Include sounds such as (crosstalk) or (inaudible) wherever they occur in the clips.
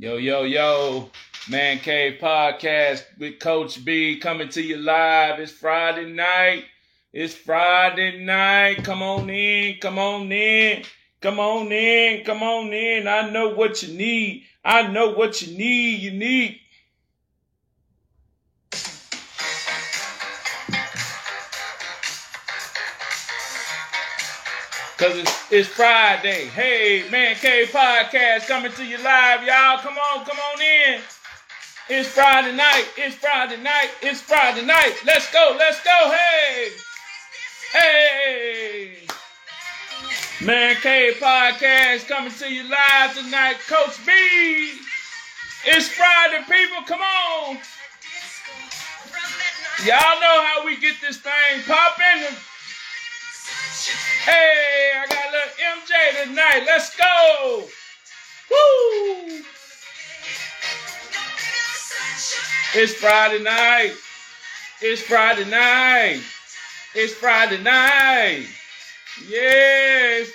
Yo, yo, yo, Man Cave Podcast with Coach B coming to you live. It's Friday night. It's Friday night. Come on in, come on in, come on in, come on in. I know what you need. I know what you need. You need. Cause it's, it's Friday. Hey, Man Cave Podcast coming to you live, y'all. Come on, come on in. It's Friday night. It's Friday night. It's Friday night. Let's go. Let's go. Hey. Hey. Man Cave Podcast coming to you live tonight. Coach B. It's Friday, people. Come on. Y'all know how we get this thing popping. Hey, I got a little MJ tonight. Let's go. Woo. It's Friday night. It's Friday night. It's Friday night. Yes.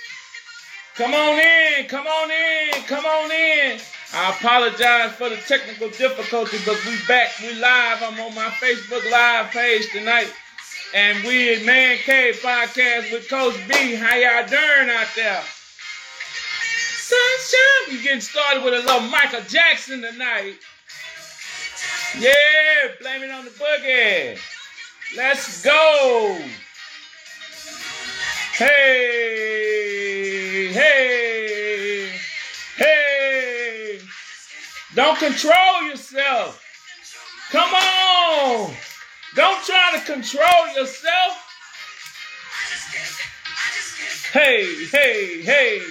Come on in. Come on in. Come on in. I apologize for the technical difficulty, but we back. We live. I'm on my Facebook Live page tonight. And we at Man Cave Podcast with Coach B. How y'all doing out there? Sunshine. We getting started with a little Michael Jackson tonight. Yeah, blame it on the boogie. Let's go. Hey, hey, hey. Don't control yourself. Come on. Don't try to control yourself. Hey, hey, hey.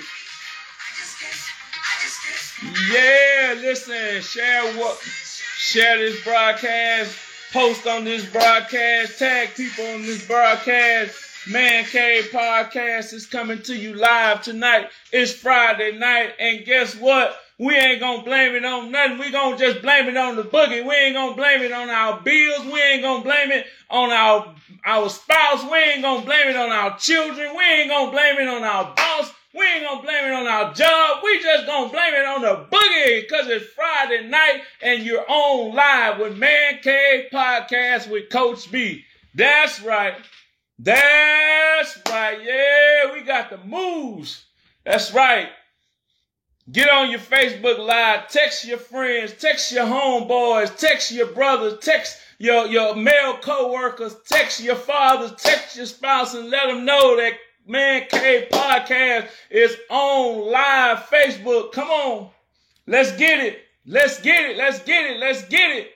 Yeah, listen, share what share this broadcast, post on this broadcast, tag people on this broadcast. Man Cave Podcast is coming to you live tonight. It's Friday night, and guess what? We ain't gonna blame it on nothing. We gonna just blame it on the boogie. We ain't gonna blame it on our bills. We ain't gonna blame it on our our spouse. We ain't gonna blame it on our children. We ain't gonna blame it on our boss. We ain't gonna blame it on our job. We just gonna blame it on the boogie because it's Friday night and you're on live with Man Cave Podcast with Coach B. That's right. That's right. Yeah, we got the moves. That's right. Get on your Facebook Live, text your friends, text your homeboys, text your brothers, text your, your male co-workers, text your fathers, text your spouse, and let them know that Man Cave Podcast is on live Facebook. Come on. Let's get it. Let's get it. Let's get it. Let's get it.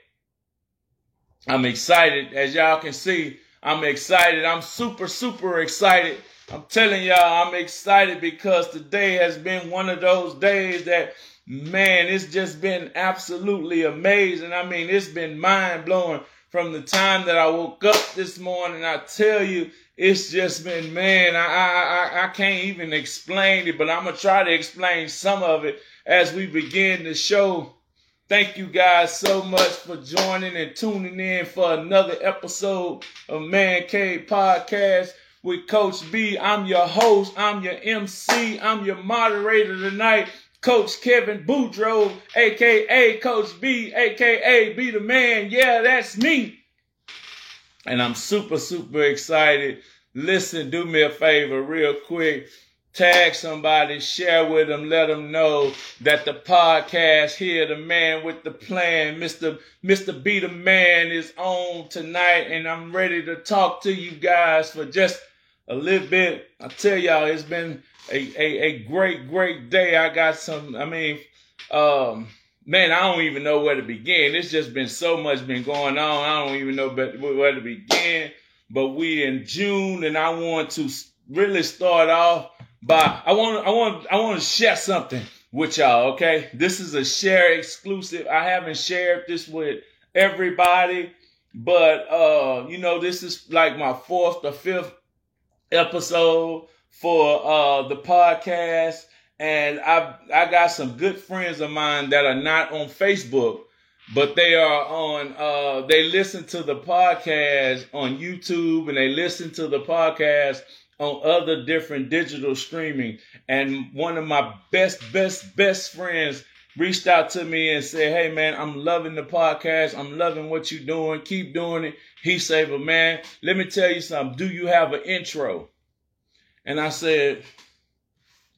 I'm excited. As y'all can see, I'm excited. I'm super, super excited. I'm telling y'all, I'm excited because today has been one of those days that, man, it's just been absolutely amazing. I mean, it's been mind blowing from the time that I woke up this morning. I tell you, it's just been, man, I, I, I can't even explain it, but I'm going to try to explain some of it as we begin the show. Thank you guys so much for joining and tuning in for another episode of Man Cave Podcast with Coach B. I'm your host, I'm your MC, I'm your moderator tonight. Coach Kevin Boudreaux, aka Coach B, aka Be the Man. Yeah, that's me. And I'm super, super excited. Listen, do me a favor real quick. Tag somebody, share with them, let them know that the podcast here, the man with the plan, Mr. Mr. Be the Man is on tonight, and I'm ready to talk to you guys for just a little bit. I tell y'all, it's been a, a, a great, great day. I got some, I mean, um, man, I don't even know where to begin. It's just been so much been going on. I don't even know where to begin. But we in June, and I want to really start off by I want I want I want to share something with y'all. Okay, this is a share exclusive. I haven't shared this with everybody, but uh, you know, this is like my fourth or fifth episode for uh the podcast and I I got some good friends of mine that are not on Facebook, but they are on uh they listen to the podcast on YouTube and they listen to the podcast on other different digital streaming. And one of my best, best, best friends reached out to me and said, Hey man, I'm loving the podcast. I'm loving what you're doing. Keep doing it. He said, But man, let me tell you something. Do you have an intro? And I said,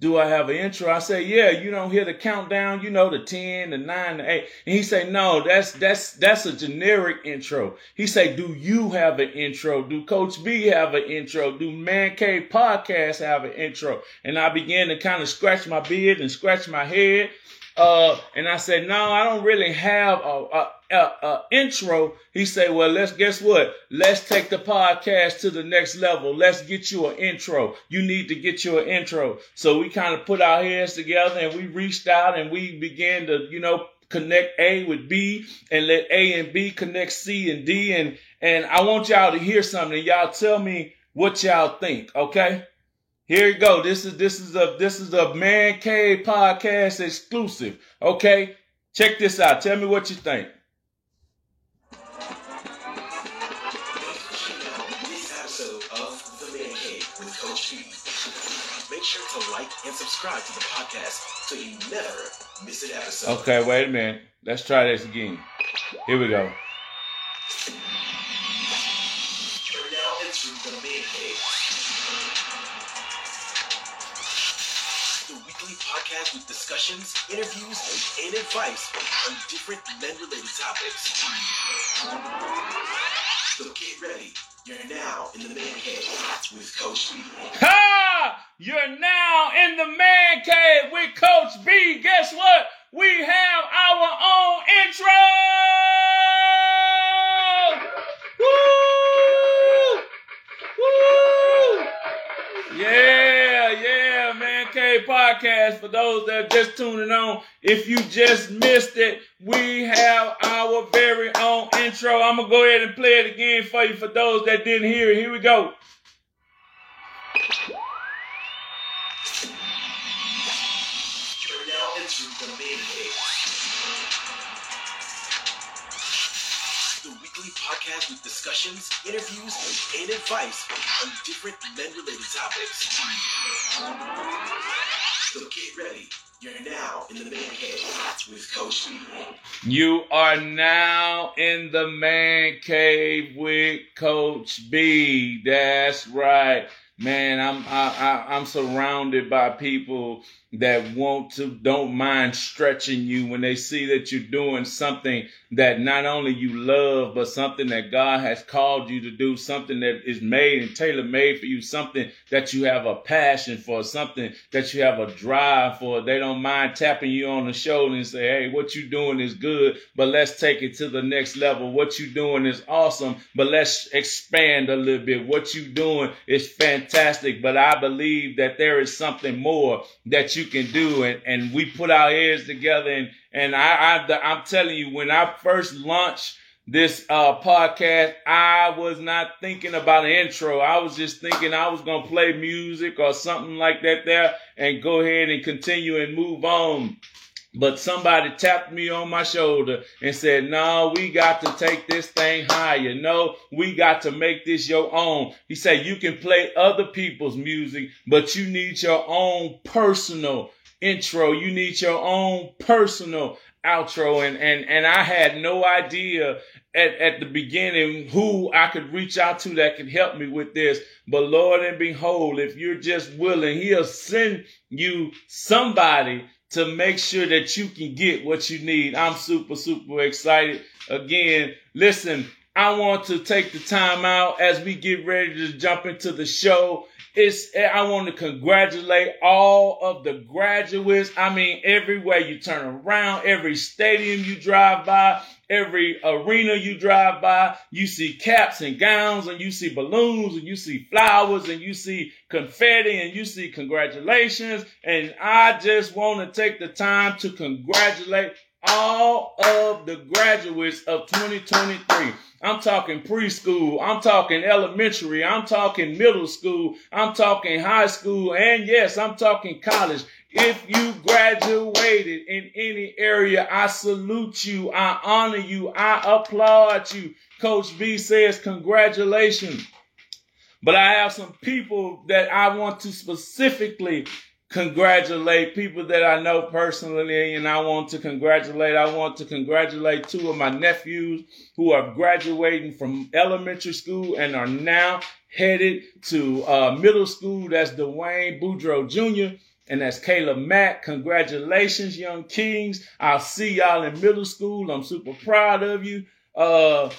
do I have an intro? I say, yeah, you don't hear the countdown, you know, the 10, the 9, the 8. And he say, no, that's that's that's a generic intro. He say, do you have an intro? Do Coach B have an intro? Do Man Cave Podcast have an intro? And I began to kind of scratch my beard and scratch my head. Uh, and I said, no, I don't really have a, a, a, a, intro. He said, well, let's guess what? Let's take the podcast to the next level. Let's get you an intro. You need to get you an intro. So we kind of put our heads together and we reached out and we began to, you know, connect A with B and let A and B connect C and D. And, and I want y'all to hear something. Y'all tell me what y'all think. Okay. Here you go. This is this is a this is a Man Cave podcast exclusive. Okay, check this out. Tell me what you think. Make sure to like and subscribe to the podcast so you never miss an episode. Okay, wait a minute. Let's try this again. Here we go. Podcast with discussions, interviews, and advice on different men-related topics. So get ready. You're now in the man cave with Coach B. Ha! You're now in the man cave with Coach B. Guess what? We have our own intro. Woo! Woo! Yeah. Cave podcast. For those that are just tuning on, if you just missed it, we have our very own intro. I'm gonna go ahead and play it again for you. For those that didn't hear it, here we go. The weekly podcast with discussions, interviews, and advice on different men-related topics. So get ready. You're now in the man cave with Coach. You are now in the man cave with Coach B. That's right. Man, I'm I, I, I'm surrounded by people that want to don't mind stretching you when they see that you're doing something that not only you love but something that God has called you to do something that is made and tailor made for you something that you have a passion for something that you have a drive for. They don't mind tapping you on the shoulder and say hey what you doing is good but let's take it to the next level. What you doing is awesome but let's expand a little bit. What you doing is fantastic but I believe that there is something more that you you can do. And, and we put our heads together. And, and I, I, I'm telling you, when I first launched this uh, podcast, I was not thinking about an intro. I was just thinking I was going to play music or something like that there and go ahead and continue and move on. But somebody tapped me on my shoulder and said, no, we got to take this thing higher. No, we got to make this your own. He said, you can play other people's music, but you need your own personal intro. You need your own personal outro. And, and, and I had no idea at, at the beginning who I could reach out to that could help me with this. But Lord and behold, if you're just willing, he'll send you somebody to make sure that you can get what you need. I'm super, super excited. Again, listen, I want to take the time out as we get ready to jump into the show. It's, I want to congratulate all of the graduates. I mean, everywhere you turn around, every stadium you drive by, every arena you drive by, you see caps and gowns and you see balloons and you see flowers and you see confetti and you see congratulations. And I just want to take the time to congratulate all of the graduates of 2023. I'm talking preschool. I'm talking elementary. I'm talking middle school. I'm talking high school. And yes, I'm talking college. If you graduated in any area, I salute you. I honor you. I applaud you. Coach B says congratulations. But I have some people that I want to specifically congratulate people that I know personally, and I want to congratulate. I want to congratulate two of my nephews who are graduating from elementary school and are now headed to uh, middle school. That's Dwayne Boudreaux Jr. And that's Caleb Mack. Congratulations, young kings. I'll see y'all in middle school. I'm super proud of you. Uh,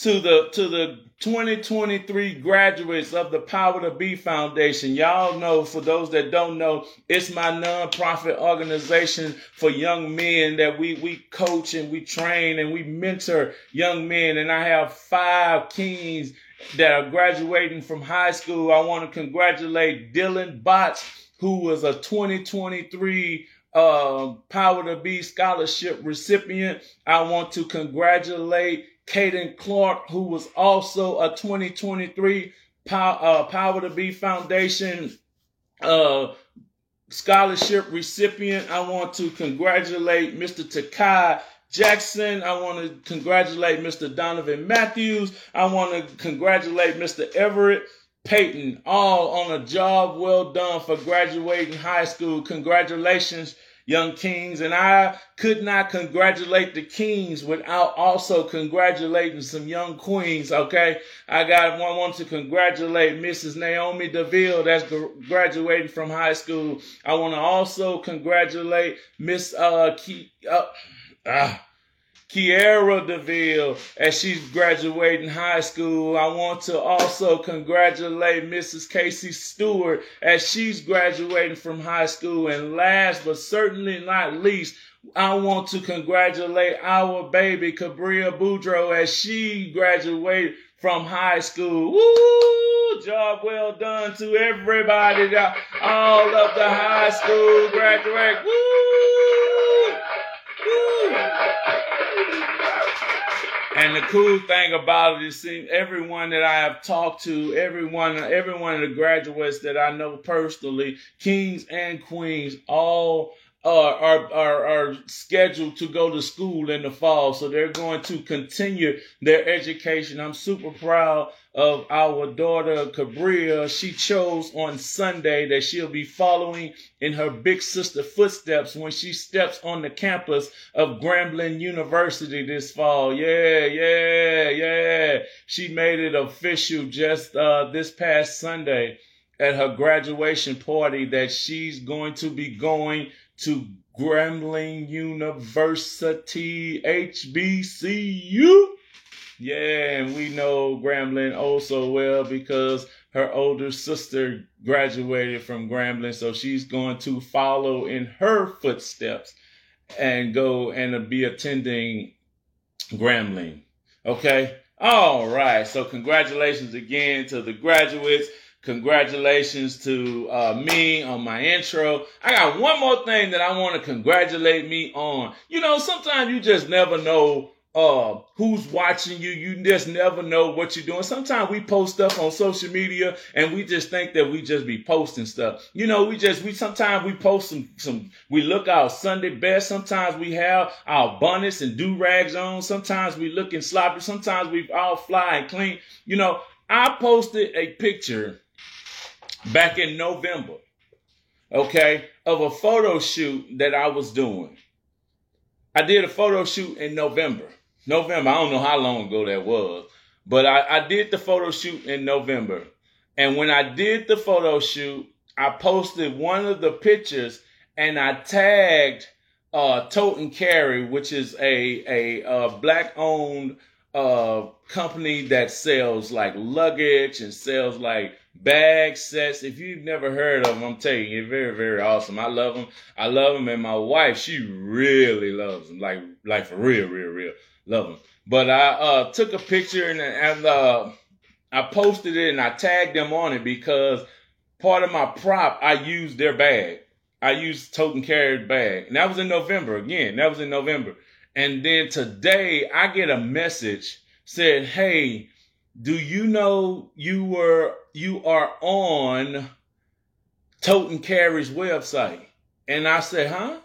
to the to the 2023 graduates of the Power to Be Foundation. Y'all know, for those that don't know, it's my nonprofit organization for young men that we we coach and we train and we mentor young men. And I have five kings that are graduating from high school. I want to congratulate Dylan Botts, who was a 2023 uh, Power to Be scholarship recipient. I want to congratulate Kaden Clark, who was also a 2023 Power, uh, Power to Be Foundation uh, scholarship recipient. I want to congratulate Mr. Takai Jackson. I want to congratulate Mr. Donovan Matthews. I want to congratulate Mr. Everett Payton, all on a job well done for graduating high school. Congratulations young kings. And I could not congratulate the kings without also congratulating some young queens. Okay. I got one want to congratulate Mrs. Naomi DeVille that's graduating from high school. I want to also congratulate Miss, uh, Key, uh, ah, Kiera DeVille as she's graduating high school. I want to also congratulate Mrs. Casey Stewart as she's graduating from high school. And last but certainly not least, I want to congratulate our baby Cabria Boudreaux as she graduated from high school. Woo! Job well done to everybody, all of the high school graduate. Woo! Woo! And the cool thing about it is seeing everyone that I have talked to, everyone, every one of the graduates that I know personally, kings and queens, all uh, are, are, are scheduled to go to school in the fall. So they're going to continue their education. I'm super proud of our daughter Cabria. She chose on Sunday that she'll be following in her big sister footsteps when she steps on the campus of Grambling University this fall. Yeah, yeah, yeah. She made it official just uh, this past Sunday at her graduation party that she's going to be going to Grambling University HBCU. Yeah, and we know Grambling oh so well because her older sister graduated from Grambling, so she's going to follow in her footsteps and go and be attending Grambling. Okay? All right. So congratulations again to the graduates. Congratulations to uh, me on my intro. I got one more thing that I want to congratulate me on. You know, sometimes you just never know uh, who's watching you. You just never know what you're doing. Sometimes we post stuff on social media and we just think that we just be posting stuff. You know, we just, we sometimes we post some, some, we look our Sunday best. Sometimes we have our bonnets and do rags on. Sometimes we looking sloppy. Sometimes we all fly and clean. You know, I posted a picture back in November, okay, of a photo shoot that I was doing. I did a photo shoot in November. November, I don't know how long ago that was, but I, I did the photo shoot in November. And when I did the photo shoot, I posted one of the pictures and I tagged uh, Tote and Carry, which is a a, a black owned uh, company that sells like luggage and sells like bag sets. If you've never heard of them, I'm telling you, very, very awesome. I love them. I love them. And my wife, she really loves them. Like, like for real, real, real. Love them. But I uh, took a picture and, and uh, I posted it and I tagged them on it because part of my prop, I used their bag. I used Tote and bag. And that was in November. Again, that was in November. And then today I get a message said, Hey, do you know you were you are on Tote and Carry's website? And I said, huh?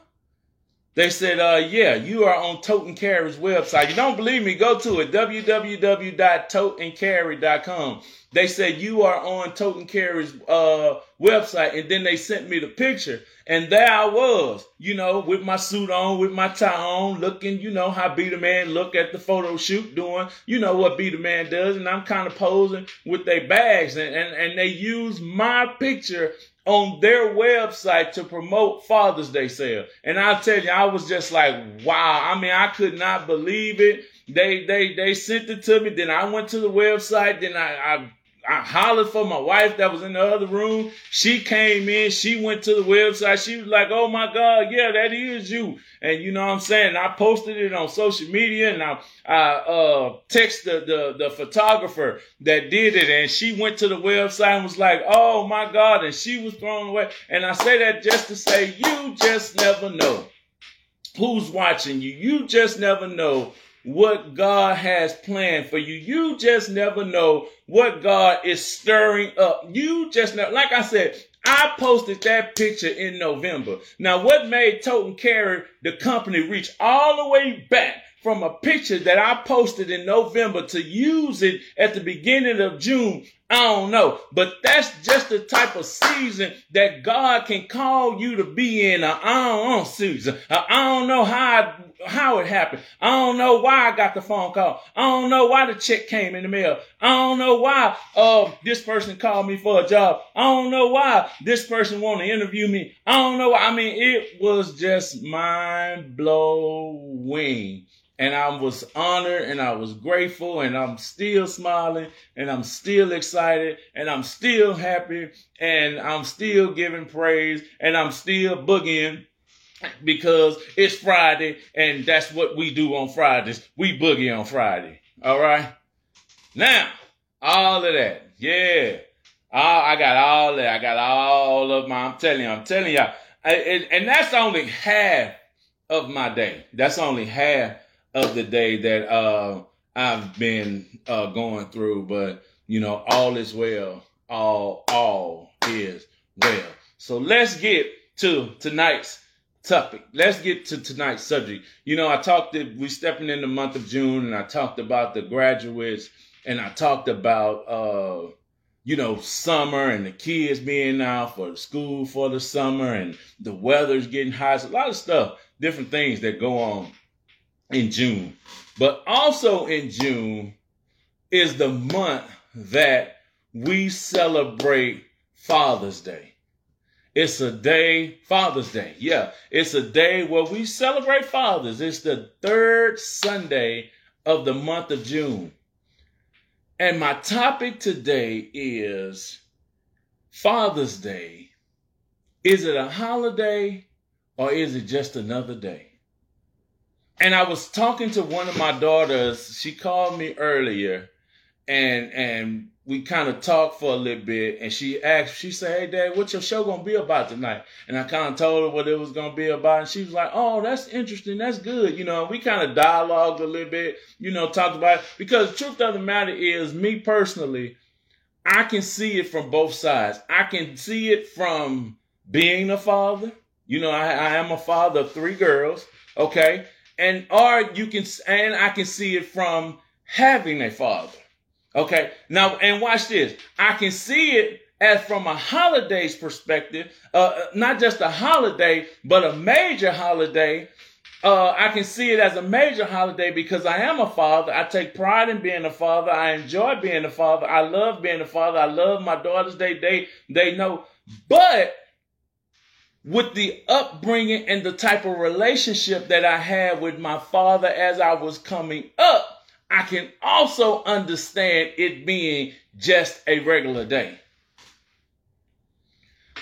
They said, uh, yeah, you are on Tote and Carry's website. You don't believe me? Go to it, www.toteandcarry.com. They said you are on Tote and Carry's uh, website, and then they sent me the picture, and there I was, you know, with my suit on, with my tie on, looking, you know, how Be the Man look at the photo shoot, doing, you know, what Be the Man does, and I'm kind of posing with their bags, and, and, and they use my picture on their website to promote Father's Day sale. And I'll tell you, I was just like, wow. I mean, I could not believe it. They they they sent it to me. Then I went to the website. Then I, I I hollered for my wife that was in the other room. She came in. She went to the website. She was like, "Oh my God, yeah, that is you." And you know what I'm saying? I posted it on social media, and I I uh texted the, the the photographer that did it, and she went to the website and was like, "Oh my God," and she was thrown away. And I say that just to say, you just never know who's watching you. You just never know what God has planned for you. You just never know what God is stirring up. You just know, like I said, I posted that picture in November. Now, what made Tote and Carry the company reach all the way back from a picture that I posted in November to use it at the beginning of June I don't know, but that's just the type of season that God can call you to be in. I don't know season. I don't know how how it happened. I don't know why I got the phone call. I don't know why the check came in the mail. I don't know why uh this person called me for a job. I don't know why this person want to interview me. I don't know. I mean, it was just mind blowing and I was honored and I was grateful and I'm still smiling and I'm still excited and I'm still happy and I'm still giving praise and I'm still boogieing because it's Friday and that's what we do on Fridays. We boogie on Friday. All right. Now, all of that. Yeah. I got all that. I got all of my, I'm telling you, I'm telling y'all. and that's only half of my day. That's only half of the day that uh, I've been uh, going through, but you know, all is well. All all is well. So let's get to tonight's topic. Let's get to tonight's subject. You know, I talked that we stepping in the month of June, and I talked about the graduates, and I talked about uh, you know, summer and the kids being out for school for the summer, and the weather's getting hot. So a lot of stuff, different things that go on in June. But also in June is the month that we celebrate Father's Day. It's a day, Father's Day. Yeah, it's a day where we celebrate fathers. It's the third Sunday of the month of June. And my topic today is Father's Day. Is it a holiday or is it just another day? And I was talking to one of my daughters. She called me earlier, and and we kind of talked for a little bit. And she asked, she said, "Hey, Dad, what's your show gonna be about tonight?" And I kind of told her what it was gonna be about, and she was like, "Oh, that's interesting. That's good." You know, we kind of dialogued a little bit. You know, talked about it. because the truth of the matter is, me personally, I can see it from both sides. I can see it from being a father. You know, I, I am a father of three girls. Okay and or you can and I can see it from having a father. Okay. Now and watch this. I can see it as from a holidays perspective, uh, uh, not just a holiday, but a major holiday. Uh, I can see it as a major holiday because I am a father. I take pride in being a father. I enjoy being a father. I love being a father. I love my daughters. They they they know. But with the upbringing and the type of relationship that I had with my father as I was coming up, I can also understand it being just a regular day.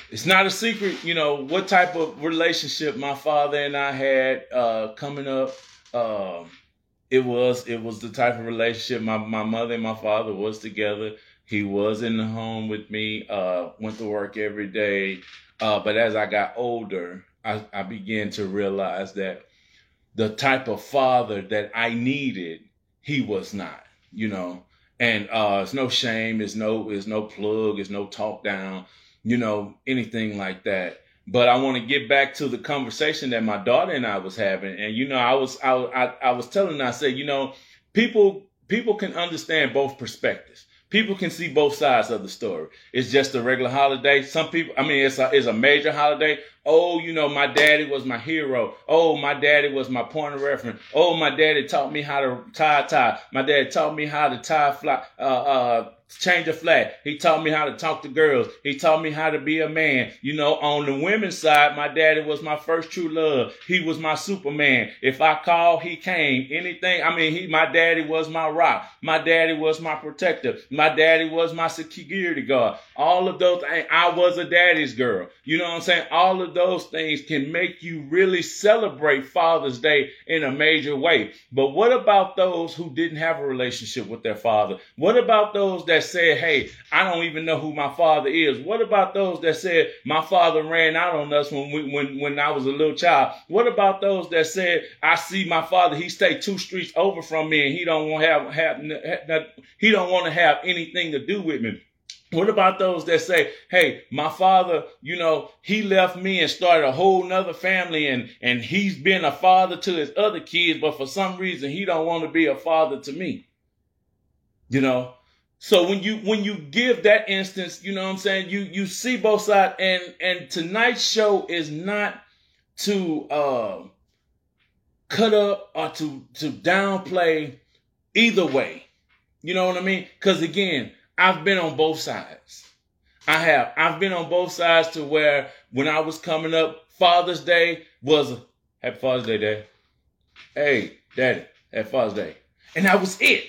It's not a secret, you know, what type of relationship my father and I had uh, coming up. Uh, it was it was the type of relationship my, my mother and my father was together. He was in the home with me, uh, went to work every day, uh, but as I got older, I, I began to realize that the type of father that I needed, he was not, you know. And uh, it's no shame, it's no, it's no plug, it's no talk down, you know, anything like that. But I want to get back to the conversation that my daughter and I was having, and you know, I was, I, I, I was telling, her, I said, you know, people, people can understand both perspectives people can see both sides of the story. It's just a regular holiday. Some people, I mean, it's a, it's a major holiday. Oh, you know, my daddy was my hero. Oh, my daddy was my point of reference. Oh, my daddy taught me how to tie a tie. My dad taught me how to tie fly, uh, uh, change a flag. He taught me how to talk to girls. He taught me how to be a man. You know, on the women's side, my daddy was my first true love. He was my Superman. If I called, he came. Anything, I mean, he, my daddy was my rock. My daddy was my protector. My daddy was my security guard. All of those, I was a daddy's girl. You know what I'm saying? All of those things can make you really celebrate Father's Day in a major way. But what about those who didn't have a relationship with their father? What about those that said, Hey, I don't even know who my father is? What about those that said, My father ran out on us when we, when, when I was a little child? What about those that said, I see my father, he stayed two streets over from me and he don't want have, have, have he don't want to have anything to do with me? What about those that say, hey, my father, you know, he left me and started a whole nother family and, and he's been a father to his other kids, but for some reason he don't want to be a father to me. You know, so when you when you give that instance, you know what I'm saying, you you see both sides and and tonight's show is not to uh cut up or to to downplay either way. You know what I mean? Cuz again, I've been on both sides. I have. I've been on both sides to where when I was coming up, Father's Day was a Happy Father's Day, Dad. Hey, Daddy, Happy Father's Day. And that was it.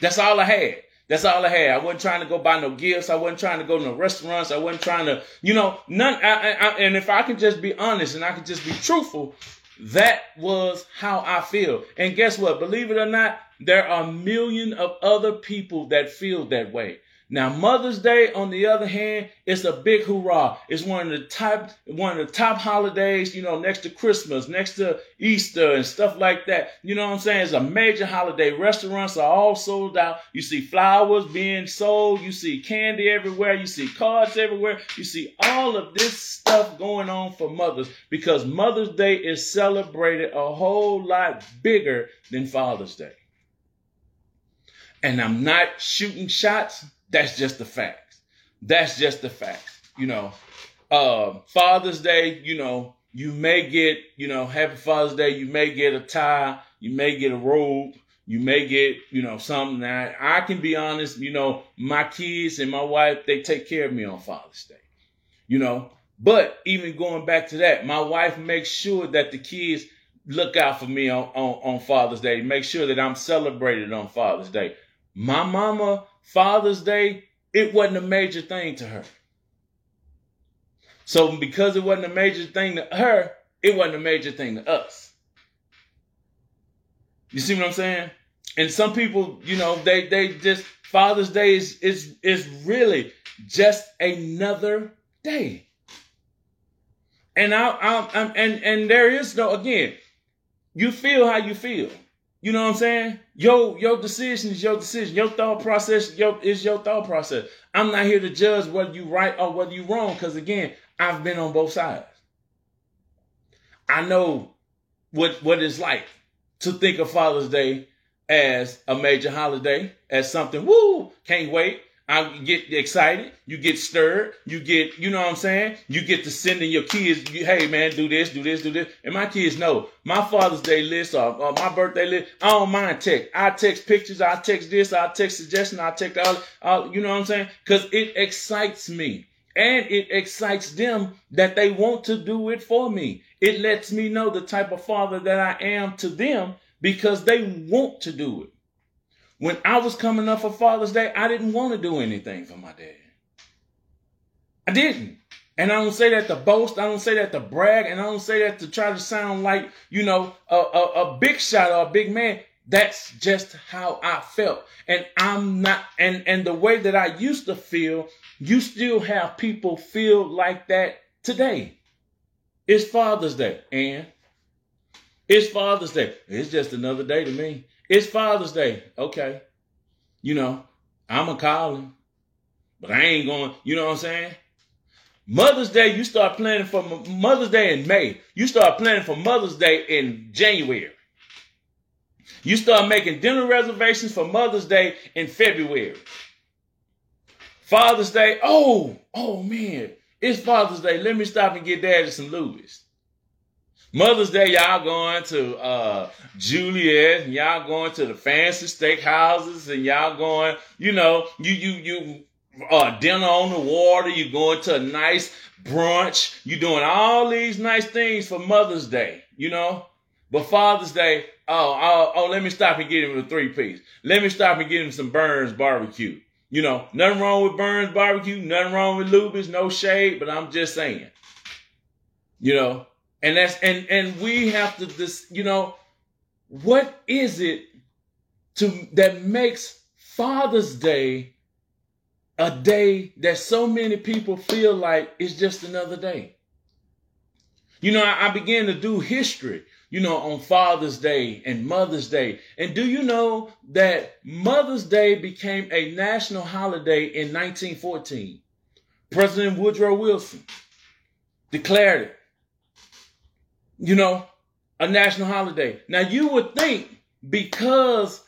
That's all I had. That's all I had. I wasn't trying to go buy no gifts. I wasn't trying to go to no restaurants. I wasn't trying to, you know, none. I, I, and if I can just be honest and I can just be truthful, that was how I feel. And guess what? Believe it or not, there are a million of other people that feel that way. Now, Mother's Day, on the other hand, it's a big hurrah. It's one of the top, one of the top holidays, you know, next to Christmas, next to Easter and stuff like that. You know what I'm saying? It's a major holiday. Restaurants are all sold out. You see flowers being sold. You see candy everywhere. You see cards everywhere. You see all of this stuff going on for mothers because Mother's Day is celebrated a whole lot bigger than Father's Day. And I'm not shooting shots. That's just the facts. That's just the facts. You know, uh, Father's Day, you know, you may get, you know, Happy Father's Day, you may get a tie, you may get a robe, you may get, you know, something that I can be honest, you know, my kids and my wife, they take care of me on Father's Day, you know. But even going back to that, my wife makes sure that the kids look out for me on, on, on Father's Day, make sure that I'm celebrated on Father's Day. My mama Father's Day, it wasn't a major thing to her. So because it wasn't a major thing to her, it wasn't a major thing to us. You see what I'm saying? And some people, you know, they they just Father's Day is is is really just another day. And I, I, I'm and and there is no again. You feel how you feel. You know what I'm saying? Your your decision is your decision. Your thought process your, is your thought process. I'm not here to judge whether you right or whether you wrong, because again, I've been on both sides. I know what what it's like to think of Father's Day as a major holiday, as something, woo, can't wait. I get excited, you get stirred, you get, you know what I'm saying? You get to sending your kids, you, hey man, do this, do this, do this. And my kids know my Father's Day list or, or my birthday list, I don't mind text. I text pictures, I text this, I text suggestions, I text all, all you know what I'm saying? Cause it excites me. And it excites them that they want to do it for me. It lets me know the type of father that I am to them because they want to do it. When I was coming up for Father's Day, I didn't want to do anything for my dad. I didn't. And I don't say that to boast. I don't say that to brag. And I don't say that to try to sound like, you know, a, a, a big shot or a big man. That's just how I felt. And I'm not, and, and the way that I used to feel, you still have people feel like that today. It's Father's Day, and it's Father's Day. It's just another day to me. It's Father's Day. Okay. You know, I'm a calling, but I ain't going, you know what I'm saying? Mother's Day, you start planning for Mother's Day in May. You start planning for Mother's Day in January. You start making dinner reservations for Mother's Day in February. Father's Day. Oh, oh man, it's Father's Day. Let me stop and get daddy some Louis. Mother's Day, y'all going to uh, Juliet, and y'all going to the fancy steakhouses, and y'all going, you know, you you you uh, dinner on the water. You going to a nice brunch. You doing all these nice things for Mother's Day, you know. But Father's Day, oh, oh, oh, let me stop and get him a three piece. Let me stop and get him some Burns barbecue. You know, nothing wrong with Burns barbecue, nothing wrong with Luby's, no shade, but I'm just saying. You know, and that's and and we have to this, you know, what is it to that makes Father's Day a day that so many people feel like it's just another day? You know, I, I began to do history you know, on Father's Day and Mother's Day. And do you know that Mother's Day became a national holiday in 1914? President Woodrow Wilson declared it, you know, a national holiday. Now you would think because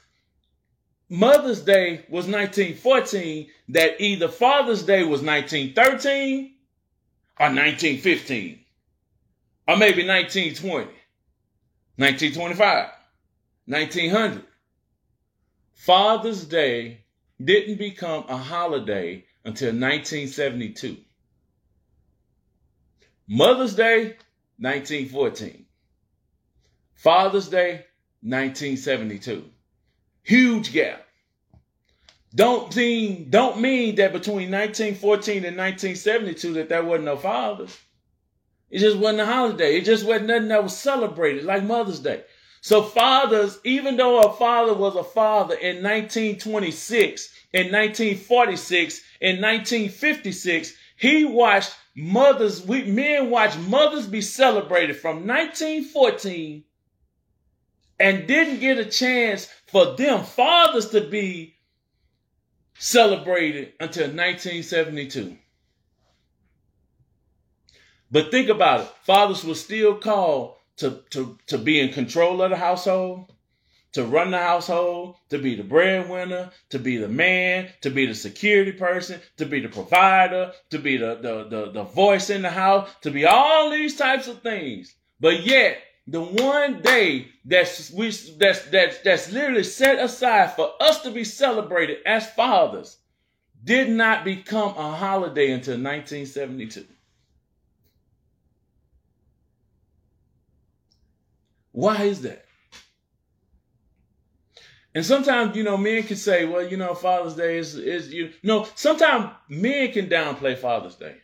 Mother's Day was 1914 that either Father's Day was 1913 or 1915 or maybe 1920. 1925, 1900. Father's Day didn't become a holiday until 1972. Mother's Day, 1914. Father's Day, 1972. Huge gap. Don't mean, don't mean that between 1914 and 1972 that there wasn't no fathers. It just wasn't a holiday. It just wasn't nothing that was celebrated like Mother's Day. So fathers, even though a father was a father in 1926, in 1946, in 1956, he watched mothers, we men watched mothers be celebrated from 1914 and didn't get a chance for them fathers to be celebrated until 1972. But think about it. Fathers were still called to, to, to be in control of the household, to run the household, to be the breadwinner, to be the man, to be the security person, to be the provider, to be the, the, the, the voice in the house, to be all these types of things. But yet, the one day that's we that's that's that's literally set aside for us to be celebrated as fathers did not become a holiday until 1972. Why is that? And sometimes, you know, men can say, well, you know, Father's Day is, is you know, sometimes men can downplay Father's Day.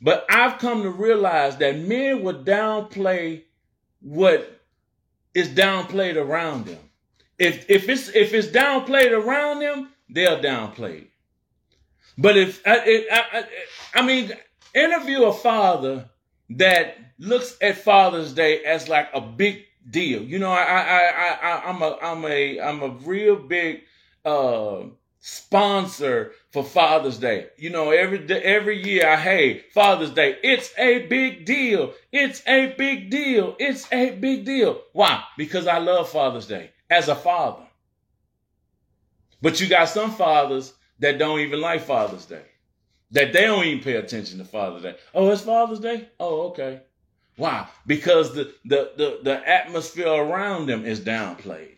But I've come to realize that men will downplay what is downplayed around them. If if it's if it's downplayed around them, they'll downplay it. But if I, I, I, I mean, interview a father that looks at Father's Day as like a big deal. You know, I I I, I'm a I'm a I'm a real big uh sponsor for Father's Day. You know, every day, every year, I hey Father's Day. It's a big deal. It's a big deal. It's a big deal. Why? Because I love Father's Day as a father. But you got some fathers that don't even like Father's Day. That they don't even pay attention to Father's Day. Oh, it's Father's Day? Oh, okay. Why? Because the, the, the, the atmosphere around them is downplayed.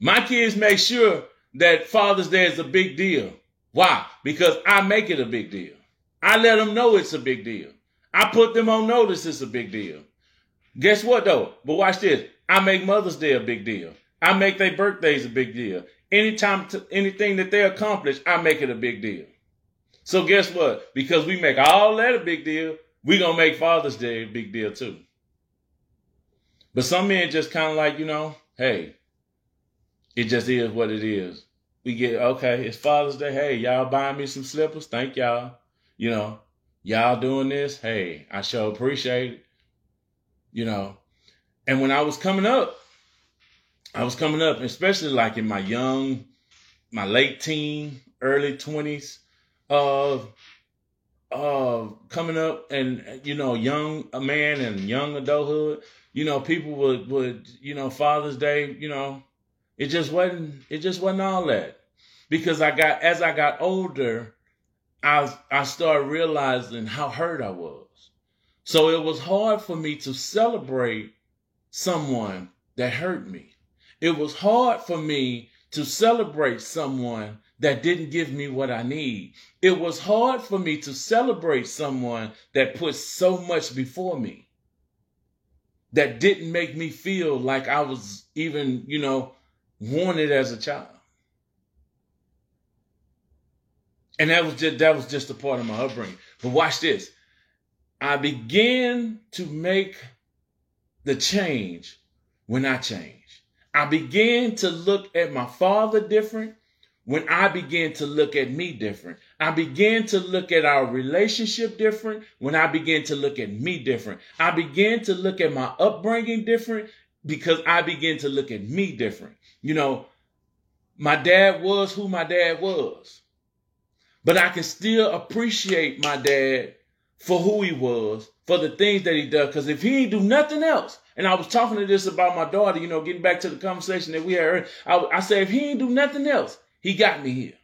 My kids make sure that Father's Day is a big deal. Why? Because I make it a big deal. I let them know it's a big deal. I put them on notice it's a big deal. Guess what though? But watch this. I make Mother's Day a big deal. I make their birthdays a big deal. Anytime, anything that they accomplish, I make it a big deal. So guess what? Because we make all that a big deal, we gonna make Father's Day a big deal too. But some men just kind of like, you know, hey, it just is what it is. We get okay, it's Father's Day. Hey, y'all buying me some slippers? Thank y'all. You know, y'all doing this. Hey, I sure appreciate it. You know, and when I was coming up, I was coming up, especially like in my young, my late teen, early twenties. Uh, uh coming up and you know young a man and young adulthood you know people would would you know father's day you know it just wasn't it just wasn't all that because I got as I got older, I I started realizing how hurt I was. So it was hard for me to celebrate someone that hurt me. It was hard for me to celebrate someone that didn't give me what I need. It was hard for me to celebrate someone that put so much before me. That didn't make me feel like I was even, you know, wanted as a child. And that was just that was just a part of my upbringing. But watch this. I began to make the change when I changed. I began to look at my father different when I began to look at me different. I began to look at our relationship different when I began to look at me different. I began to look at my upbringing different because I began to look at me different. You know, my dad was who my dad was. But I can still appreciate my dad for who he was, for the things that he does. Because if he do nothing else, and I was talking to this about my daughter, you know, getting back to the conversation that we had. I, I said, if he do nothing else, he got me here.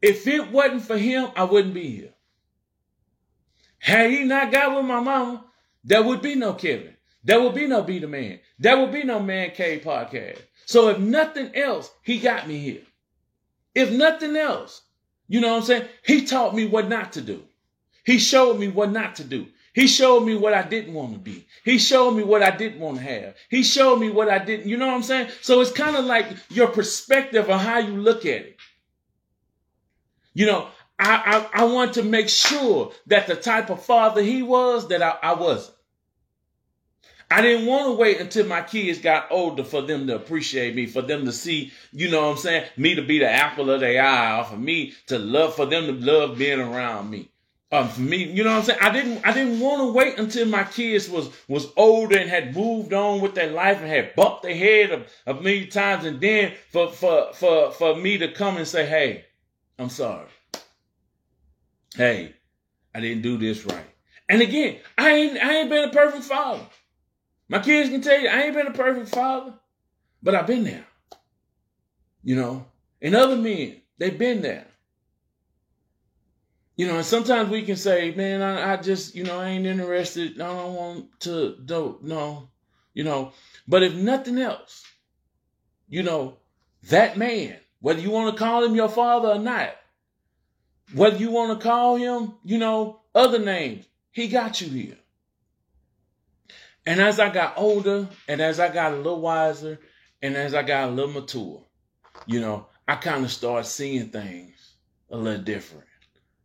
If it wasn't for him, I wouldn't be here. Had he not got with my mama, there would be no Kevin. There would be no Be the Man. There would be no Man Cave podcast. So if nothing else, he got me here. If nothing else, you know what I'm saying? He taught me what not to do. He showed me what not to do. He showed me what I didn't want to be. He showed me what I didn't want to have. He showed me what I didn't, you know what I'm saying? So it's kind of like your perspective on how you look at it. You know, I, I, I want to make sure that the type of father he was, that I, I wasn't. I didn't want to wait until my kids got older for them to appreciate me, for them to see, you know what I'm saying, me to be the apple of their eye, or for me to love, for them to love being around me. For me, you know what I'm saying? I didn't I didn't want to wait until my kids was was older and had moved on with their life and had bumped their head a, a million times and then for for for for me to come and say, Hey, I'm sorry. Hey, I didn't do this right. And again, I ain't I ain't been a perfect father. My kids can tell you I ain't been a perfect father, but I've been there. You know, and other men, they've been there. You know, and sometimes we can say, man, I, I just, you know, I ain't interested. I don't want to do, no, you know. But if nothing else, you know, that man, whether you want to call him your father or not, whether you want to call him, you know, other names, he got you here. And as I got older and as I got a little wiser and as I got a little mature, you know, I kind of started seeing things a little different.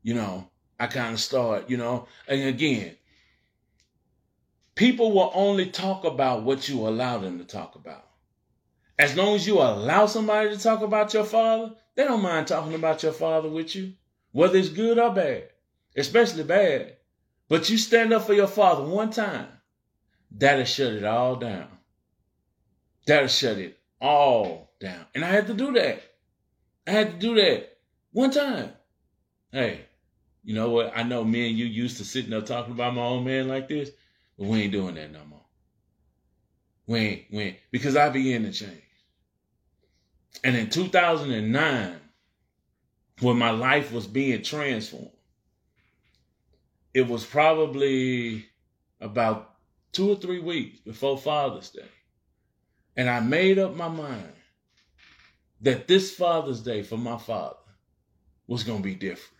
You know, I kind of start, you know, and again, people will only talk about what you allow them to talk about. As long as you allow somebody to talk about your father, they don't mind talking about your father with you, whether it's good or bad, especially bad. But you stand up for your father one time, that'll shut it all down. That'll shut it all down. And I had to do that. I had to do that one time. Hey, you know what? I know me and you used to sitting there talking about my old man like this, but we ain't doing that no more. We ain't, we ain't, because I began to change. And in 2009, when my life was being transformed, it was probably about two or three weeks before Father's Day. And I made up my mind that this Father's Day for my father was going to be different.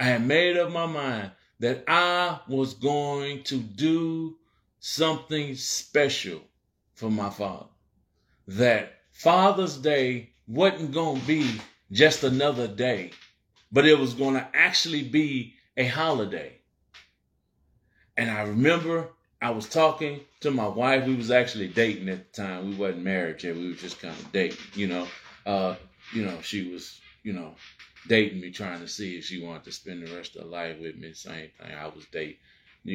I had made up my mind that I was going to do something special for my father. That Father's Day wasn't going to be just another day, but it was going to actually be a holiday. And I remember I was talking to my wife. We was actually dating at the time. We wasn't married yet. We were just kind of dating, you know. Uh, you know, she was, you know, dating me, trying to see if she wanted to spend the rest of her life with me. Same thing. I was dating.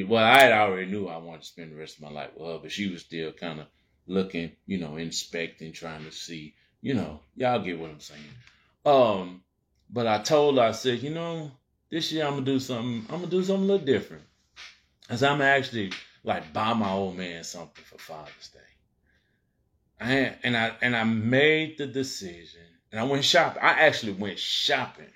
Well, I already knew I wanted to spend the rest of my life with her, but she was still kind of looking, you know, inspecting, trying to see, you know, y'all get what I'm saying. Um, but I told her, I said, you know, this year I'm gonna do something. I'm gonna do something a little different, as I'm actually like buy my old man something for Father's Day. I and I and I made the decision, and I went shopping. I actually went shopping.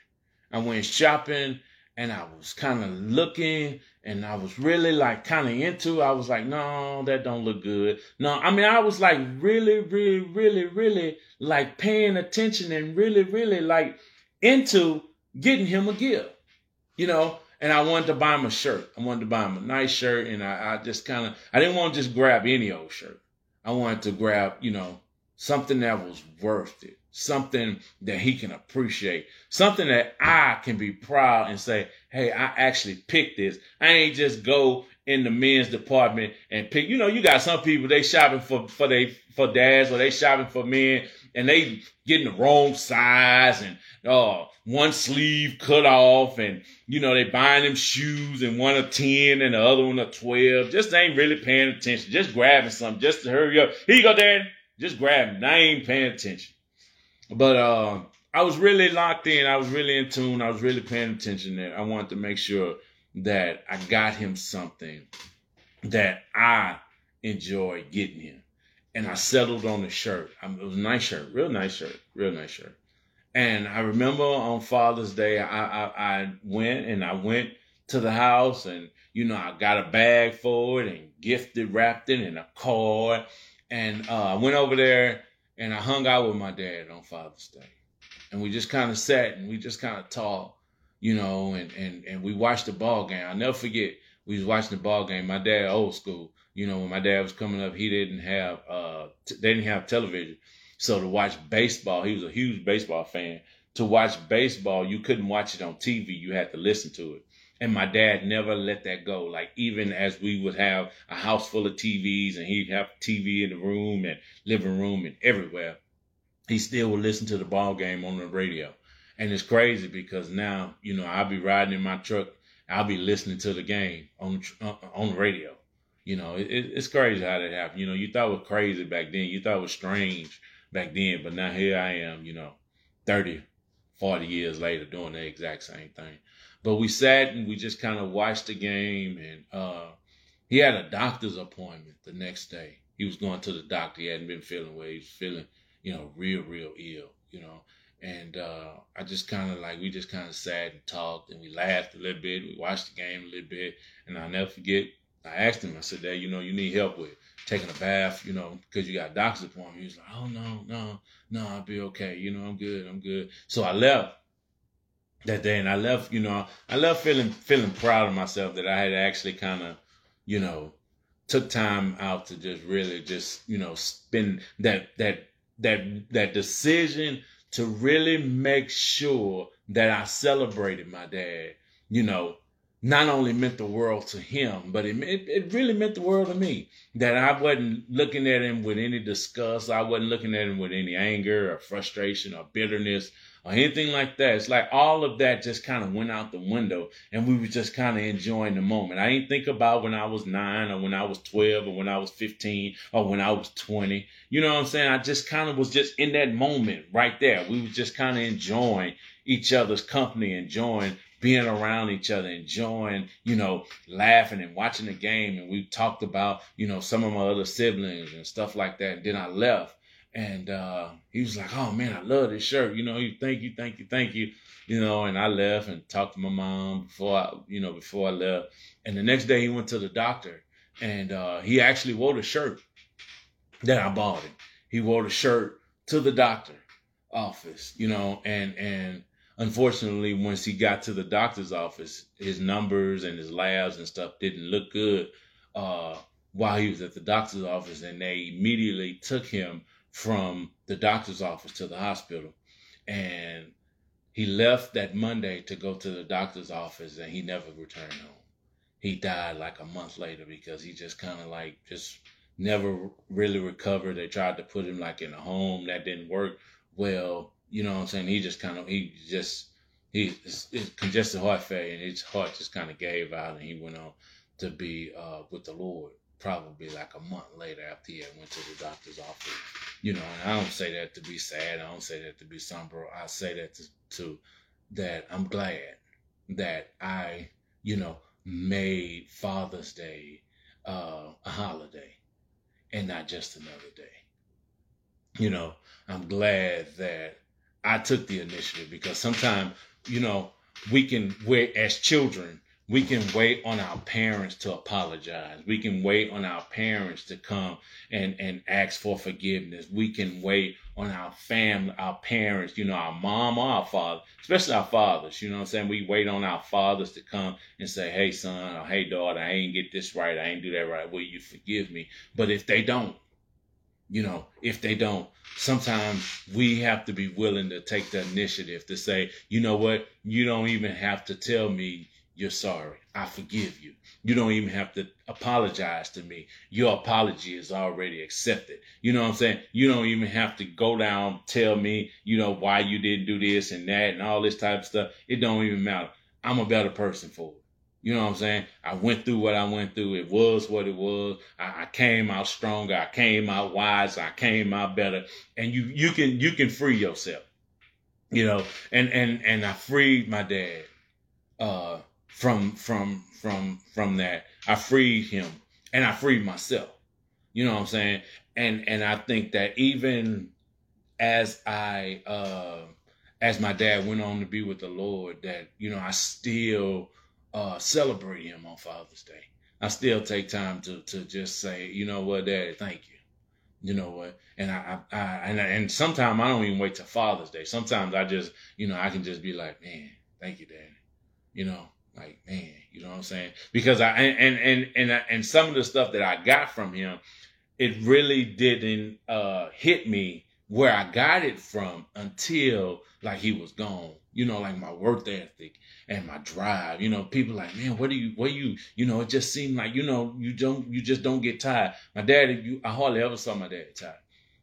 I went shopping, and I was kind of looking, and I was really like kind of into. I was like, no, that don't look good. No, I mean, I was like really, really, really, really like paying attention and really, really like into getting him a gift, you know. And I wanted to buy him a shirt. I wanted to buy him a nice shirt, and I, I just kind of I didn't want to just grab any old shirt. I wanted to grab, you know, something that was worth it, something that he can appreciate, something that I can be proud and say, hey, I actually picked this. I ain't just go in the men's department and pick. You know, you got some people they shopping for for they for dads or they shopping for men and they getting the wrong size and uh one sleeve cut off and you know they buying them shoes and one a 10 and the other one a 12 just ain't really paying attention just grabbing something just to hurry up here you go daddy just grabbing i ain't paying attention. But uh i was really locked in. I was really in tune. I was really paying attention there. I wanted to make sure that i got him something that i enjoyed getting him. And i settled on the shirt. It was a nice shirt. Real nice shirt. Real nice shirt. And I remember on Father's Day, I, I, I went and I went to the house and, you know, I got a bag for it and gifted, wrapped it in a card. And uh, I went over there and I hung out with my dad on Father's Day. And we just kind of sat and we just kind of talked, you know, and, and, and we watched the ball game. I'll never forget, we was watching the ball game. My dad, old school, you know, when my dad was coming up, he didn't have, uh, t- they didn't have television. So to watch baseball, he was a huge baseball fan. To watch baseball, you couldn't watch it on TV. You had to listen to it. And my dad never let that go. Like even as we would have a house full of TVs and he'd have TV in the room and living room and everywhere, he still would listen to the ball game on the radio. And it's crazy because now, you know, I'll be riding in my truck, I'll be listening to the game on uh, on the radio. You know, it, it's crazy how that happened. You know, you thought it was crazy back then. You thought it was strange back then, but now here I am, you know, 30, 40 years later doing the exact same thing. But we sat and we just kind of watched the game and uh, he had a doctor's appointment the next day. He was going to the doctor. He hadn't been feeling well. He was feeling, you know, real, real ill, you know. And uh, I just kind of like, we just kind of sat and talked and we laughed a little bit. We watched the game a little bit. And I'll never forget, I asked him, I said, Dad, you know, you need help with taking a bath, you know, because you got doctor's appointment. He was like, oh, no, no, no, I'll be okay. You know, I'm good. I'm good. So I left that day and I left, you know, I left feeling, feeling proud of myself that I had actually kind of, you know, took time out to just really just, you know, spend that, that, that, that decision to really make sure that I celebrated my dad, you know, not only meant the world to him, but it, it, it, really meant the world to me. That I wasn't looking at him with any disgust. I wasn't looking at him with any anger or frustration or bitterness or anything like that. It's like all of that just kind of went out the window and we were just kind of enjoying the moment. I didn't think about when I was nine or when I was 12 or when I was 15 or when I was 20. You know what I'm saying? I just kind of was just in that moment right there. We were just kind of enjoying each other's company, enjoying being around each other, enjoying, you know, laughing and watching the game. And we talked about, you know, some of my other siblings and stuff like that. And then I left. And uh, he was like, "Oh man, I love this shirt." You know, he thank you, thank you, thank you. You know, and I left and talked to my mom before I, you know, before I left. And the next day he went to the doctor, and uh, he actually wore the shirt that I bought him. He wore the shirt to the doctor office, you know, and and unfortunately, once he got to the doctor's office, his numbers and his labs and stuff didn't look good uh, while he was at the doctor's office, and they immediately took him from the doctor's office to the hospital. And he left that Monday to go to the doctor's office, and he never returned home. He died like a month later because he just kind of like just never really recovered. They tried to put him like in a home that didn't work well you know what I'm saying? He just kind of, he just, he it's, congested heart failure and his heart just kind of gave out and he went on to be uh, with the Lord probably like a month later after he had went to the doctor's office. You know, and I don't say that to be sad. I don't say that to be somber. I say that to, to that I'm glad that I, you know, made Father's Day uh, a holiday and not just another day. you know, I'm glad that I took the initiative because sometimes, you know, we can wait as children, we can wait on our parents to apologize. We can wait on our parents to come and, and ask for forgiveness. We can wait on our family, our parents, you know, our mom or our father, especially our fathers, you know what I'm saying? We wait on our fathers to come and say, hey, son, or hey, daughter, I ain't get this right. I ain't do that right. Will you forgive me? But if they don't, you know, if they don't, sometimes we have to be willing to take the initiative to say, you know what, you don't even have to tell me you're sorry. I forgive you. You don't even have to apologize to me. Your apology is already accepted. You know what I'm saying? You don't even have to go down, tell me, you know, why you didn't do this and that and all this type of stuff. It don't even matter. I'm a better person for it. You know what I'm saying? I went through what I went through. It was what it was. I, I, came out stronger. I came out wise. I came out better. And you you can you can free yourself. You know, and and and I freed my dad uh from from from from that. I freed him and I freed myself. You know what I'm saying? And and I think that even as I uh as my dad went on to be with the Lord, that you know I still uh, celebrate him on Father's Day. I still take time to to just say, you know what, Daddy, thank you. You know what, and I, I, I and and sometimes I don't even wait till Father's Day. Sometimes I just, you know, I can just be like, man, thank you, Daddy. You know, like man, you know what I'm saying? Because I and and and and some of the stuff that I got from him, it really didn't uh, hit me where I got it from until like he was gone. You know, like my work ethic and my drive. You know, people like, man, what do you, what you, you know, it just seemed like, you know, you don't, you just don't get tired. My dad, you, I hardly ever saw my dad tired.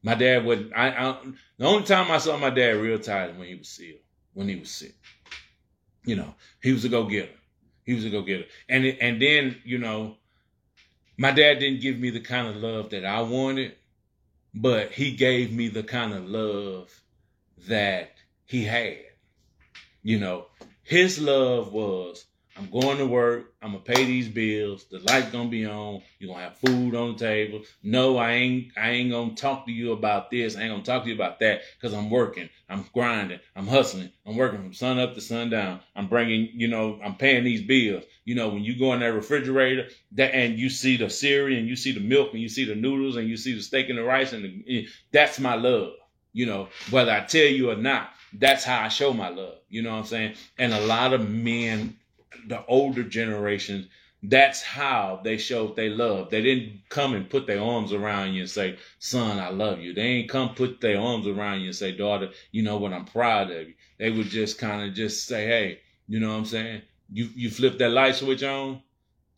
My dad would, I, I, the only time I saw my dad real tired when he was sick, when he was sick. You know, he was a go getter. He was a go getter. And, and then, you know, my dad didn't give me the kind of love that I wanted, but he gave me the kind of love that he had. You know, his love was, I'm going to work. I'm gonna pay these bills. The light's gonna be on. You're gonna have food on the table. No, I ain't. I ain't gonna talk to you about this. I ain't gonna talk to you about that because I'm working. I'm grinding. I'm hustling. I'm working from sun up to sundown. I'm bringing. You know, I'm paying these bills. You know, when you go in that refrigerator, that and you see the cereal and you see the milk and you see the noodles and you see the steak and the rice and the, eh, that's my love. You know, whether I tell you or not that's how I show my love. You know what I'm saying? And a lot of men, the older generations, that's how they showed they love. They didn't come and put their arms around you and say, son, I love you. They ain't come put their arms around you and say, daughter, you know what, I'm proud of you. They would just kind of just say, hey, you know what I'm saying? You you flip that light switch on,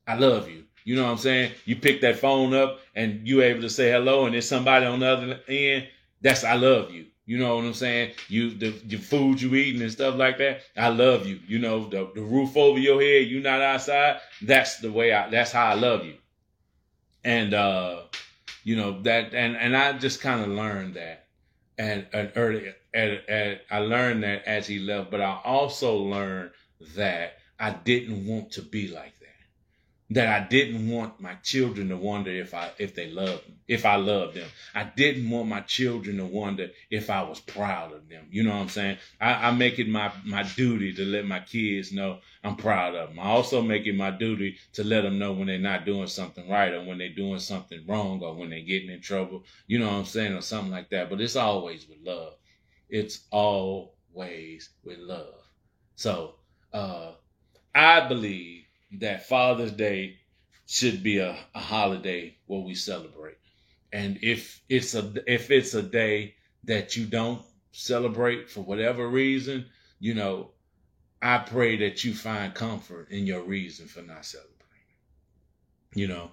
I love you. You know what I'm saying? You pick that phone up and you able to say hello and there's somebody on the other end, that's I love you. You know what I'm saying? You the, the food you eating and stuff like that. I love you. You know the, the roof over your head. You not outside. That's the way I. That's how I love you. And uh, you know that, and and I just kind of learned that, and and early, and, and I learned that as he left. But I also learned that I didn't want to be like that I didn't want my children to wonder if I if they loved me, if I loved them. I didn't want my children to wonder if I was proud of them. You know what I'm saying? I, I make it my my duty to let my kids know I'm proud of them. I also make it my duty to let them know when they're not doing something right or when they're doing something wrong or when they're getting in trouble. You know what I'm saying? Or something like that. But it's always with love. It's always with love. So uh I believe that Father's Day should be a, a holiday where we celebrate. And if it's a if it's a day that you don't celebrate for whatever reason, you know, I pray that you find comfort in your reason for not celebrating. You know,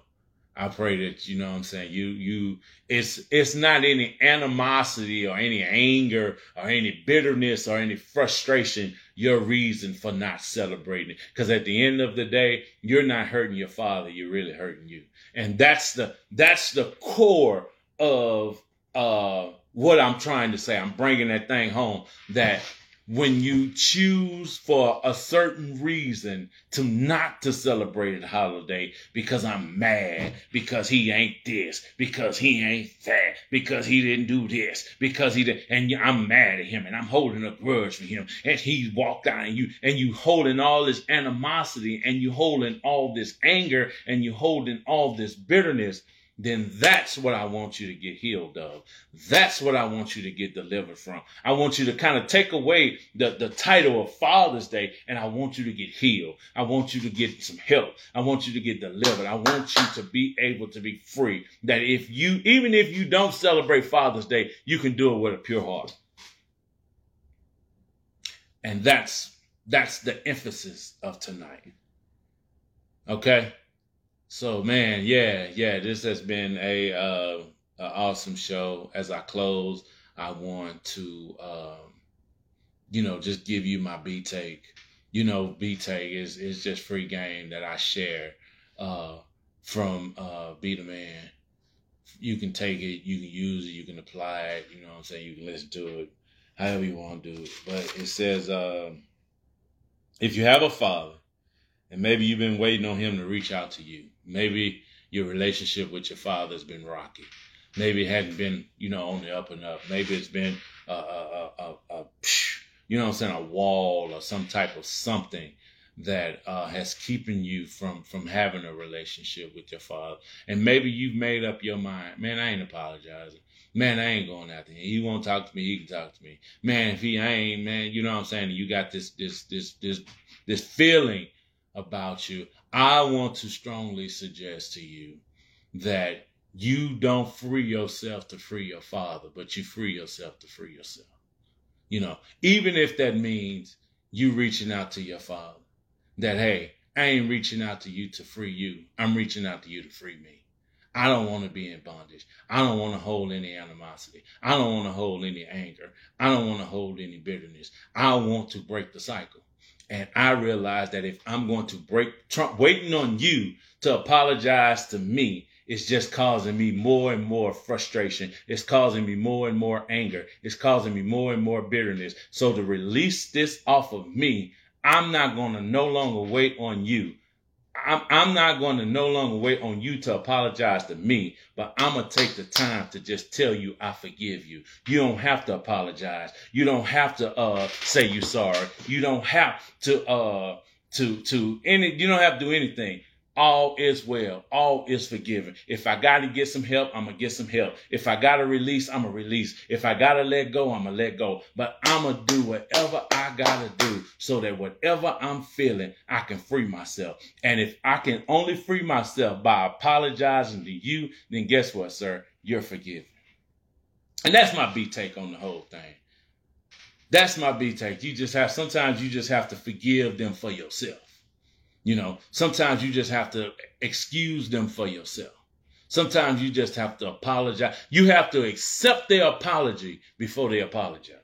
I pray that you know what I'm saying you you it's it's not any animosity or any anger or any bitterness or any frustration your reason for not celebrating. Because at the end of the day you're not hurting your father you're really hurting you. And that's the that's the core of uh what I'm trying to say. I'm bringing that thing home that when you choose for a certain reason to not to celebrate a holiday because I'm mad, because he ain't this, because he ain't that, because he didn't do this, because he did, and I'm mad at him and I'm holding a grudge for him, and he walked out and you and you holding all this animosity and you holding all this anger and you holding all this bitterness then that's what I want you to get healed of. That's what I want you to get delivered from. I want you to kind of take away the, the title of Father's Day and I want you to get healed. I want you to get some help. I want you to get delivered. I want you to be able to be free. That if you, even if you don't celebrate Father's Day, you can do it with a pure heart. And that's, that's the emphasis of tonight. Okay. So man, yeah, yeah, this has been a, uh, awesome show. As I close, I want to, um, you know, just give you my B take. You know, B take is is just free game that I share uh, from uh, Be the Man. You can take it, you can use it, you can apply it. You know what I'm saying? You can listen to it however you want to do it. But it says, uh, if you have a father, and maybe you've been waiting on him to reach out to you Maybe your relationship with your father has been rocky. Maybe it hadn't been, you know, on the up and up. Maybe it's been a, a, a, a you know I'm saying, a wall or some type of something that uh, has keeping you from from having a relationship with your father. And maybe you've made up your mind, man, I ain't apologizing. Man, I ain't going after him. He won't talk to me, he can talk to me. Man, if he ain't, man, you know what I'm saying? You got this this this this this feeling about you. I want to strongly suggest to you that you don't free yourself to free your father, but you free yourself to free yourself. You know, even if that means you reaching out to your father, that, hey, I ain't reaching out to you to free you. I'm reaching out to you to free me. I don't want to be in bondage. I don't want to hold any animosity. I don't want to hold any anger. I don't want to hold any bitterness. I want to break the cycle. And I realized that if I'm going to break, Trump, waiting on you to apologize to me is just causing me more and more frustration. It's causing me more and more anger. It's causing me more and more bitterness. So to release this off of me, I'm not going to no longer wait on you. I'm, I'm not going to no longer wait on you to apologize to me, but I'm going to take the time to just tell you I forgive you. You don't have to apologize. You don't have to uh, say you're sorry. You don't have to uh, to to any. You don't have to do anything all is well. All is forgiven. If I got to get some help, I'm going to get some help. If I got to release, I'm going to release. If I got to let go, I'm going to let go. But I'm going to do whatever I got to do so that whatever I'm feeling, I can free myself. And if I can only free myself by apologizing to you, then guess what, sir? You're forgiven. And that's my B take on the whole thing. That's my B take. You just have, sometimes you just have to forgive them for yourself. You know, sometimes you just have to excuse them for yourself. Sometimes you just have to apologize. You have to accept their apology before they apologize.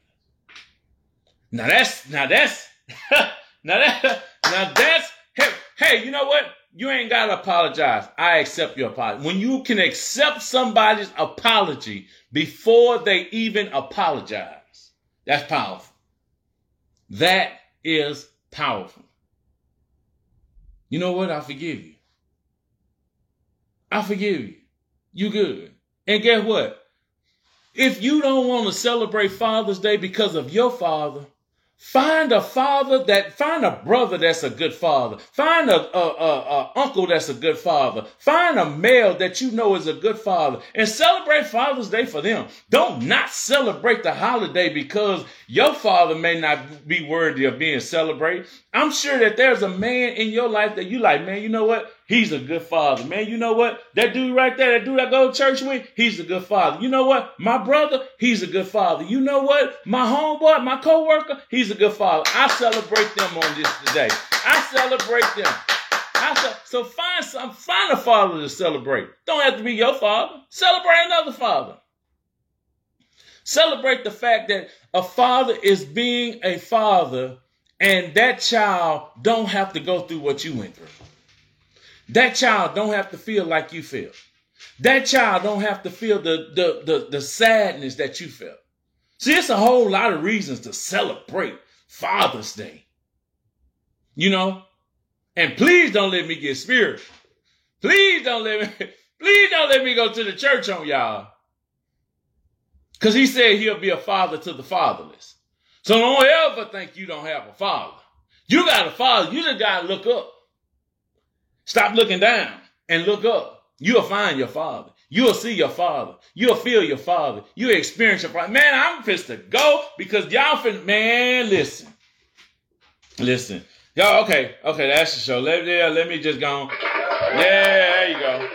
Now that's now that's (laughs) now that now that's hey hey you know what you ain't gotta apologize. I accept your apology. When you can accept somebody's apology before they even apologize, that's powerful. That is powerful. You know what? I forgive you. I forgive you. You good. And guess what? If you don't want to celebrate Father's Day because of your father, Find a father that, find a brother that's a good father. Find a, a, a, a, uncle that's a good father. Find a male that you know is a good father and celebrate Father's Day for them. Don't not celebrate the holiday because your father may not be worthy of being celebrated. I'm sure that there's a man in your life that you like, man, you know what? He's a good father, man. You know what? That dude right there, that dude I go to church with, he's a good father. You know what? My brother, he's a good father. You know what? My homeboy, my coworker, he's a good father. I celebrate them on this today. I celebrate them. I so find some, find a father to celebrate. Don't have to be your father. Celebrate another father. Celebrate the fact that a father is being a father and that child don't have to go through what you went through. That child don't have to feel like you feel. That child don't have to feel the, the, the, the sadness that you felt. See, it's a whole lot of reasons to celebrate Father's Day. You know? And please don't let me get spiritual. Please don't let me, (laughs) please don't let me go to the church on y'all. Cause he said he'll be a father to the fatherless. So don't ever think you don't have a father. You got a father. You just got to look up. Stop looking down and look up. You'll find your father. You'll see your father. You'll feel your father. You'll experience your father. Man, I'm pissed to go because y'all fin man, listen. Listen. Y'all, okay, okay, that's the show. Let, yeah, let me just go. Yeah, there you go.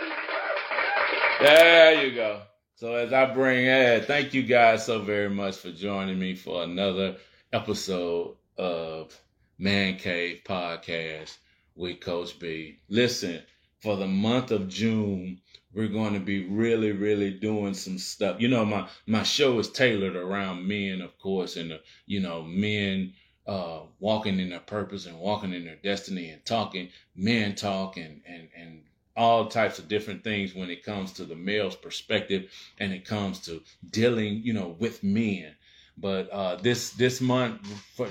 There you go. So as I bring Ed, thank you guys so very much for joining me for another episode of Man Cave Podcast with Coach B. Listen, for the month of June, we're going to be really, really doing some stuff. You know, my my show is tailored around men, of course, and you know, men uh, walking in their purpose and walking in their destiny and talking men talk and and and all types of different things when it comes to the male's perspective and it comes to dealing, you know, with men. But uh, this this month for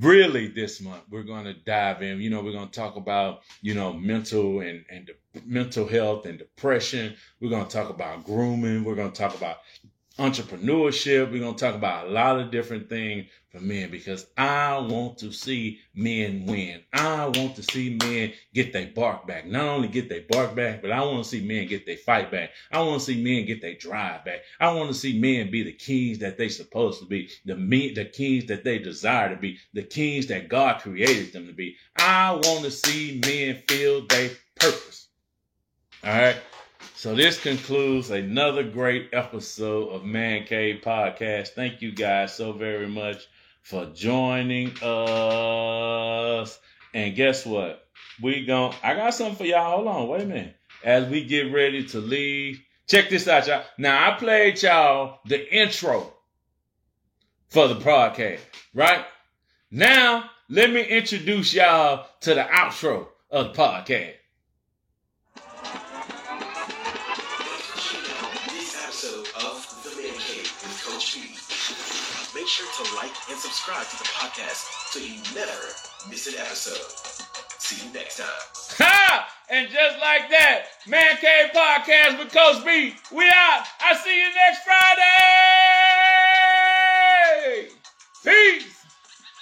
really this month we're going to dive in. You know we're going to talk about you know mental and and mental health and depression. We're going to talk about grooming. We're going to talk about entrepreneurship we're going to talk about a lot of different things for men because I want to see men win. I want to see men get their bark back. Not only get their bark back, but I want to see men get their fight back. I want to see men get their drive back. I want to see men be the kings that they supposed to be, the men, the kings that they desire to be, the kings that God created them to be. I want to see men feel their purpose. All right. So this concludes another great episode of Man Cave Podcast. Thank you guys so very much for joining us. And guess what? We gon' I got something for y'all. Hold on, wait a minute. As we get ready to leave, check this out, y'all. Now I played y'all the intro for the podcast, right? Now let me introduce y'all to the outro of the podcast. Sure to like and subscribe to the podcast so you never miss an episode. See you next time. Ha! And just like that, Man Cave Podcast with Coach B. We out. I see you next Friday. Peace.